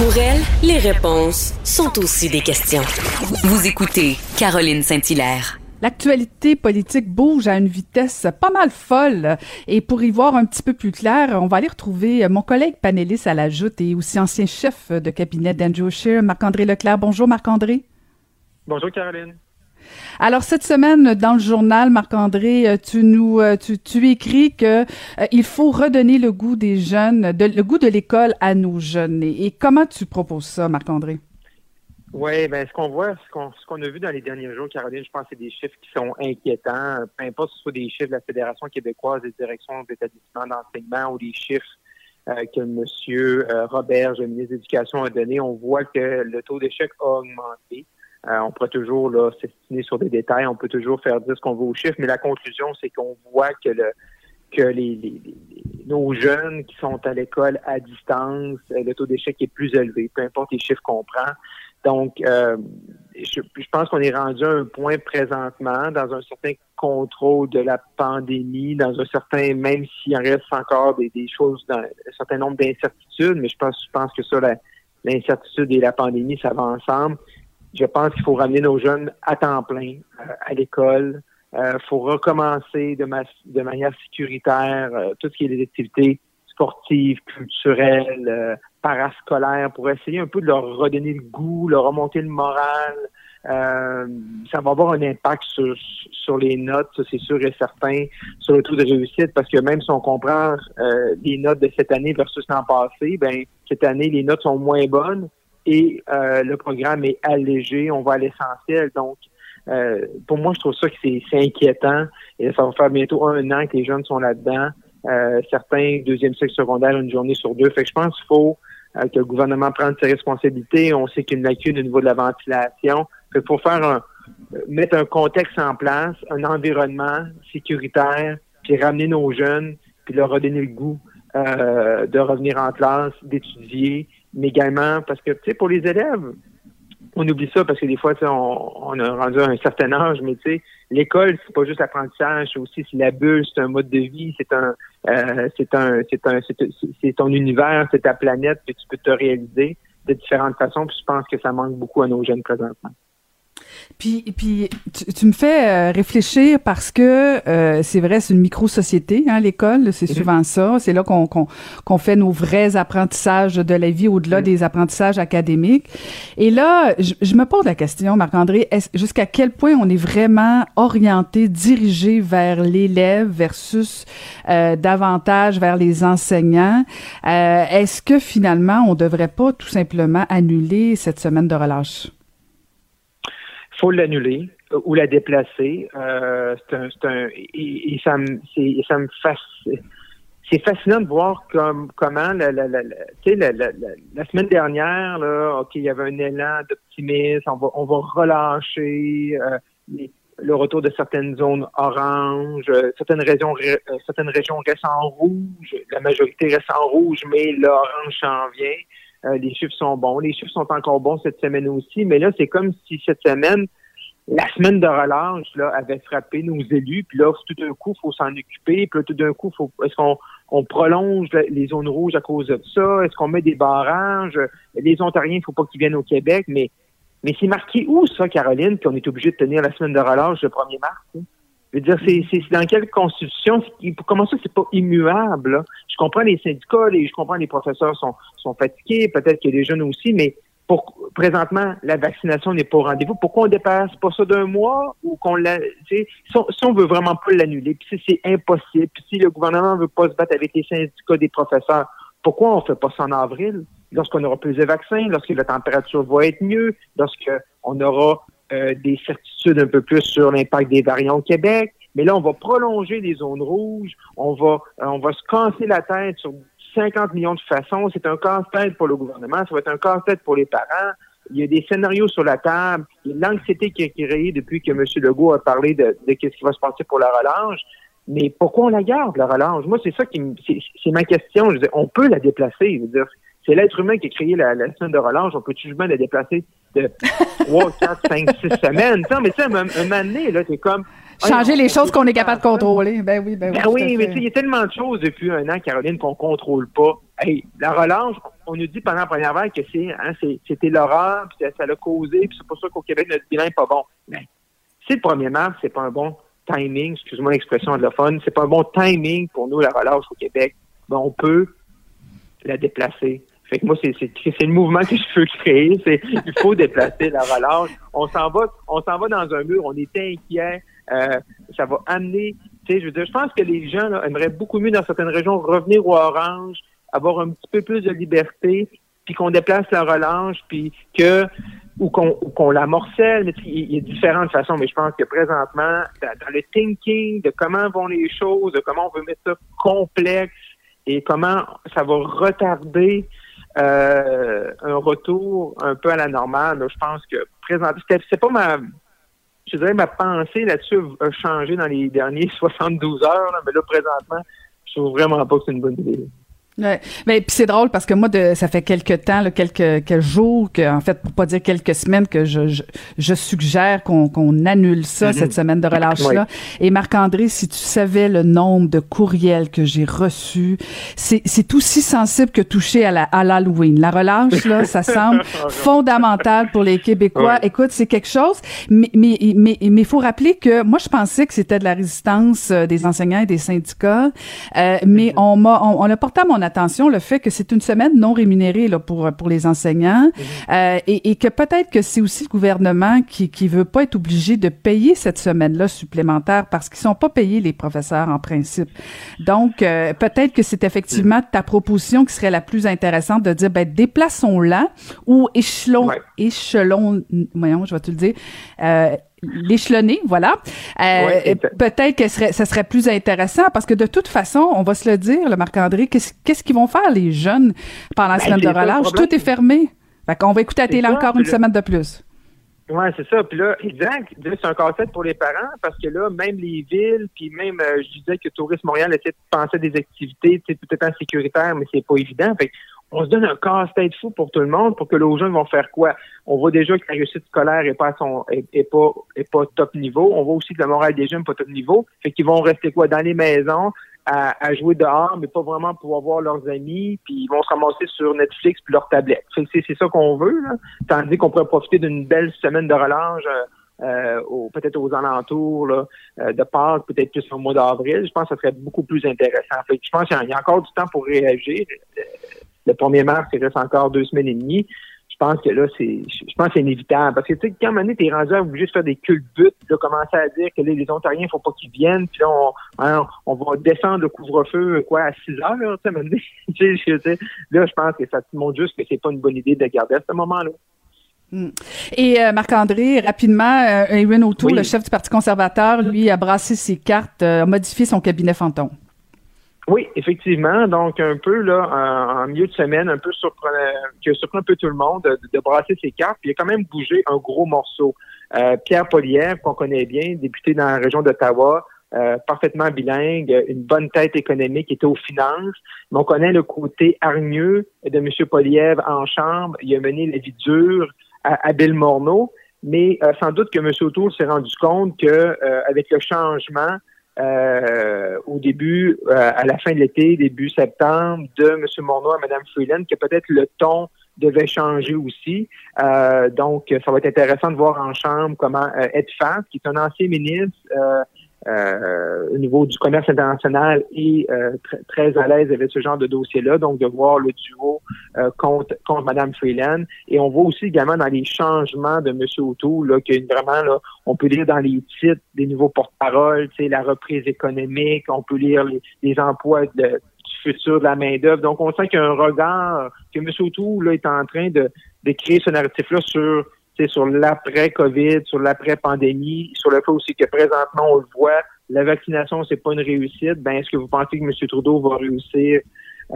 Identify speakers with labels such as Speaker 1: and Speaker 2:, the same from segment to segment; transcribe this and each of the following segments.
Speaker 1: Pour elle, les réponses sont aussi des questions. Vous écoutez Caroline Saint-Hilaire.
Speaker 2: L'actualité politique bouge à une vitesse pas mal folle. Et pour y voir un petit peu plus clair, on va aller retrouver mon collègue panéliste à la joute et aussi ancien chef de cabinet d'Andrew Scheer, Marc-André Leclerc. Bonjour Marc-André.
Speaker 3: Bonjour Caroline.
Speaker 2: Alors cette semaine dans le journal Marc-André, tu nous tu, tu écris que euh, il faut redonner le goût des jeunes, le goût de l'école à nos jeunes. Et, comment tu proposes ça Marc-André?
Speaker 3: Oui, ben ce qu'on voit, ce qu'on a vu dans les derniers jours, Caroline, je pense que c'est des chiffres qui sont inquiétants. Peu importe si ce soit des chiffres de la Fédération québécoise des directions d'établissements d'enseignement ou des chiffres euh, que M. Euh, Robert, le ministre de l'Éducation, a donné, on voit que le taux d'échec a augmenté. Euh, on pourrait toujours là s'estimer sur des détails, on peut toujours faire dire ce qu'on veut aux chiffres, mais la conclusion, c'est qu'on voit que le que les, les, les, nos jeunes qui sont à l'école à distance, euh, le taux d'échec est plus élevé, peu importe les chiffres qu'on prend. Donc, euh, je, je, pense qu'on est rendu à un point présentement dans un certain contrôle de la pandémie, dans un certain, même s'il en reste encore des, des choses, dans un certain nombre d'incertitudes, mais je pense, je pense que ça, l'incertitude et la pandémie, ça va ensemble. Je pense qu'il faut ramener nos jeunes à temps plein euh, à l'école. Il euh, faut recommencer de, ma de manière sécuritaire euh, tout ce qui est des activités sportives, culturelles, euh, parascolaires, pour essayer un peu de leur redonner le goût, leur remonter le moral. ça va avoir un impact sur, sur les notes, c'est sûr et certain, sur le taux de réussite, parce que même si on comprend les notes de cette année versus l'an passé, ben cette année les notes sont moins bonnes et euh, le programme est allégé, on va à l'essentiel. Donc, euh, pour moi, je trouve ça que c'est inquiétant. Et ça va faire bientôt un an que les jeunes sont là-dedans. Euh, certains deuxième cycle secondaire une journée sur deux. Fait que je pense qu'il faut euh, que le gouvernement prenne ses responsabilités. On sait qu'il y a une lacune au niveau de la ventilation. Fait pour faire un, mettre un contexte en place, un environnement sécuritaire, puis ramener nos jeunes, puis leur redonner le goût euh, de revenir en classe, d'étudier, mais également parce que, tu sais, pour les élèves, on oublie ça parce que des fois, on, on a rendu à un certain âge, mais tu sais, l'école, c'est pas juste l'apprentissage, c'est aussi la bulle, c'est un mode de vie, c'est un, euh, c'est un, c'est un, c'est ton univers, c'est ta planète que tu peux te réaliser de différentes façons. Puis je pense que ça manque beaucoup à nos jeunes présentement.
Speaker 2: Puis, puis tu, tu, me fais euh, réfléchir parce que euh, c'est vrai, c'est une micro-société, hein, l'école, c'est souvent ça. C'est là qu'on qu'on qu'on fait nos vrais apprentissages de la vie au-delà des apprentissages académiques. Et là, je, je me pose la question, Marc-André, jusqu'à quel point on est vraiment orienté, dirigé vers l'élève versus euh, davantage vers les enseignants? Euh, est-ce que finalement, on devrait pas tout simplement annuler cette semaine de relâche?
Speaker 3: Faut l'annuler ou la déplacer. Euh, c'est un, un, et, ça me, ça me. C'est fascinant de voir comme, comment la, la, la, la, la, semaine dernière, là, OK, il y avait un élan d'optimisme, on va, on va relâcher euh, le retour de certaines zones oranges, euh, certaines régions euh, certaines régions restent en rouge, la majorité reste en rouge, mais l'orange s'en vient. Euh, les chiffres sont bons. Les chiffres sont encore bons cette semaine aussi, mais là, c'est comme si cette semaine, la semaine de relâche là, avait frappé nos élus, puis là, tout d'un coup, il faut s'en occuper, puis là, tout d'un coup, faut, est-ce qu'on on prolonge les zones rouges à cause de ça? Est-ce qu'on met des barrages? Les Ontariens, il faut pas qu'ils viennent au Québec, mais mais c'est marqué où ça, Caroline, qu'on est obligé de tenir la semaine de relâche le 1er mars? Hein? Je veux dire, c'est, dans quelle constitution? Comment ça, c'est pas immuable? Là? Je comprends les syndicats, les, je comprends les professeurs sont, sont fatigués, peut-être qu'il y a des jeunes aussi, mais pour, présentement, la vaccination n'est pas au rendez-vous. Pourquoi on dépasse pas ça d'un mois ou qu'on la, si, on, si on veut vraiment pas l'annuler, puis si c'est impossible, puis si le gouvernement veut pas se battre avec les syndicats des professeurs, pourquoi on fait pas ça en avril? Lorsqu'on aura plus de vaccins, lorsque la température va être mieux, lorsqu'on aura euh, des certitudes un peu plus sur l'impact des variants au Québec. Mais là, on va prolonger les zones rouges, on va, on va se casser la tête sur 50 millions de façons. C'est un casse-tête pour le gouvernement, ça va être un casse-tête pour les parents. Il y a des scénarios sur la table. Il y a l'anxiété qui est créée depuis que M. Legault a parlé de, de ce qui va se passer pour la relâche. Mais pourquoi on la garde, la relâche? Moi, c'est ça qui c'est ma question. Je veux on peut la déplacer. Je dire, c'est l'être humain qui a créé la, semaine de relâche. On peut tout la déplacer de 3, 4, 5, 6 semaines? Non, mais tu sais, un, un moment donné, là, c'est comme
Speaker 2: Changer les choses qu'on est capable de contrôler. Ben oui, ben oui.
Speaker 3: Ben oui, mais il y a tellement de choses depuis un an, Caroline, qu'on contrôle pas. Hey, la relance, on nous dit pendant la première vague que c'est, hein, c'était l'horreur, puis ça l'a causé, puis c'est pour ça qu'au Québec, notre bilan n'est pas bon. Mais si le 1er mars, c'est pas un bon timing, excuse-moi l'expression anglophone, c'est pas un bon timing pour nous, la relâche au Québec, ben on peut la déplacer. Fait que moi, c'est, c'est, le mouvement que je veux créer. C'est, il faut déplacer la relâche. On s'en va, on s'en va dans un mur. On est inquiet. Euh, ça va amener, tu sais, je veux dire, je pense que les gens aimeraient beaucoup mieux dans certaines régions revenir au orange, avoir un petit peu plus de liberté, puis qu'on déplace la relâche, puis que ou qu'on qu'on la morcelle, mais il y a différentes façons, mais je pense que présentement, dans, le thinking de comment vont les choses, de comment on veut mettre ça complexe et comment ça va retarder euh, un retour un peu à la normale, je pense que présentement, c'est pas ma je dirais ma pensée là-dessus a changé dans les derniers 72 heures, mais là, présentement, je trouve vraiment pas que c'est une bonne idée.
Speaker 2: Ouais. Mais puis c'est drôle parce que moi de ça fait quelques temps, là, quelques, quelques jours que en fait pour pas dire quelques semaines que je je, je suggère qu'on qu'on annule ça mm-hmm. cette semaine de relâche là. Et Marc André, si tu savais le nombre de courriels que j'ai reçus, c'est c'est aussi sensible que touché à la à l'Halloween. La relâche là, ça semble fondamental pour les Québécois. Écoute, c'est quelque chose, mais mais mais mais faut rappeler que moi je pensais que c'était de la résistance euh, des enseignants et des syndicats, euh, mais mm-hmm. on m'a on, on a porté à mon attention le fait que c'est une semaine non rémunérée là, pour, pour les enseignants. Euh, et, et, que peut-être que c'est aussi le gouvernement qui qui veut pas être obligé de payer cette semaine-là supplémentaire parce qu'ils sont pas payés les professeurs en principe. Donc euh, peut-être que c'est effectivement ta proposition qui serait la plus intéressante de dire ben déplaçons-la ou échelon échelon voyons je vais te le dire euh, l'échelonner, voilà. Euh, peut-être que serait, ça serait plus intéressant parce que de toute façon, on va se le dire, le Marc-André, qu'est-ce qu'ils vont faire les jeunes pendant la ben, semaine de relâche? Tout est fermé. Fait qu'on va écouter la télé encore une semaine de plus.
Speaker 3: Oui, c'est ça. Puis là, exact. C'est un casse-tête pour les parents parce que là, même les villes, puis même, euh, je disais que Tourisme Montréal essaie de penser à des activités, peut-être en sécuritaire, mais c'est pas évident. Fait on se donne un casse-tête fou pour tout le monde pour que les jeunes vont faire quoi? On voit déjà que la réussite scolaire est pas son est, pas est pas top niveau. On voit aussi que la morale des jeunes n'est pas top niveau. Fait qu'ils vont rester quoi? Dans les maisons, à, jouer dehors, mais pas vraiment pouvoir voir leurs amis, puis ils vont se ramasser sur Netflix puis leur tablette. C'est ça qu'on veut, là. Tandis qu'on pourrait profiter d'une belle semaine de relâche. Euh, euh peut-être aux alentours là, euh, de Pâques, peut-être plus au mois d'avril. Je pense que ça serait beaucoup plus intéressant. Fait je pense qu'il y, a encore du temps pour réagir. Le 1er mars, il reste encore deux semaines et demie. Je pense que là, c'est je pense c'est inévitable. Parce que tu sais, quand tu es rendu à obligé de faire des culbutes, de commencer à dire que les Ontariens, il faut pas qu'ils viennent, puis là, on, hein, on, va descendre le couvre-feu quoi à 6 heures, là, tu sais, là, je pense que ça te montre juste que c'est pas une bonne idée de garder à ce moment-là.
Speaker 2: Hmm. Et euh, Marc-André, rapidement, euh, Erin O'Toole, le chef du Parti conservateur, lui, a brassé ses cartes, euh, a modifié son cabinet fantôme.
Speaker 3: Oui, effectivement. Donc, un peu, là, en, milieu de semaine, un peu surprenant, qui a surpris un peu tout le monde de, brasser ses cartes. Puis, il a quand même bougé un gros morceau. Euh, Pierre Poliev, qu'on connaît bien, député dans la région d'Ottawa, euh, parfaitement bilingue, une bonne tête économique, était aux finances. Mais on connaît le côté hargneux de M. Poliev en chambre. Il a mené la vie dure à, Bill Morneau. Mais euh, sans doute que M. O'Toole s'est rendu compte que avec le changement, euh, au début, euh, à la fin de l'été, début septembre, de M. Morneau à Mme Freeland, que peut-être le ton devait changer aussi. Euh, donc, ça va être intéressant de voir en chambre comment Ed Fass, qui est un ancien ministre, euh, au niveau du commerce international est très à l'aise avec ce genre de dossier-là. Donc, de voir le duo contre, contre Mme Freeland. Et on voit aussi également dans les changements de M. O'Toole, que vraiment, là, on peut lire dans les titres des nouveaux porte-paroles, la reprise économique, on peut lire les, les emplois de, futur de la main-d'œuvre. Donc, on sent qu'il y a un regard, que M. O'Toole là, est en train de, de créer ce narratif-là sur sur l'après-COVID, sur l'après-pandémie, sur le fait aussi que présentement, on le voit, la vaccination, c'est pas une réussite. Ben, est-ce que vous pensez que M. Trudeau va réussir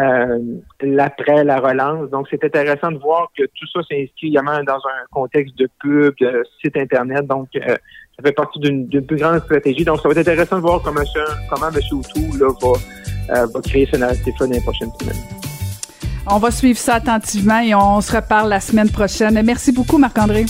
Speaker 3: euh, l'après la relance? Donc, c'est intéressant de voir que tout ça s'inscrit également dans un contexte de pub, de site Internet. Donc, euh, ça fait partie d'une plus grande stratégie. Donc, ça va être intéressant de voir comment, M. O'Toole là, va euh, va créer ce narratif-là dans les prochaines semaines.
Speaker 2: On va suivre ça attentivement et on se reparle la semaine prochaine. Merci beaucoup, Marc-André.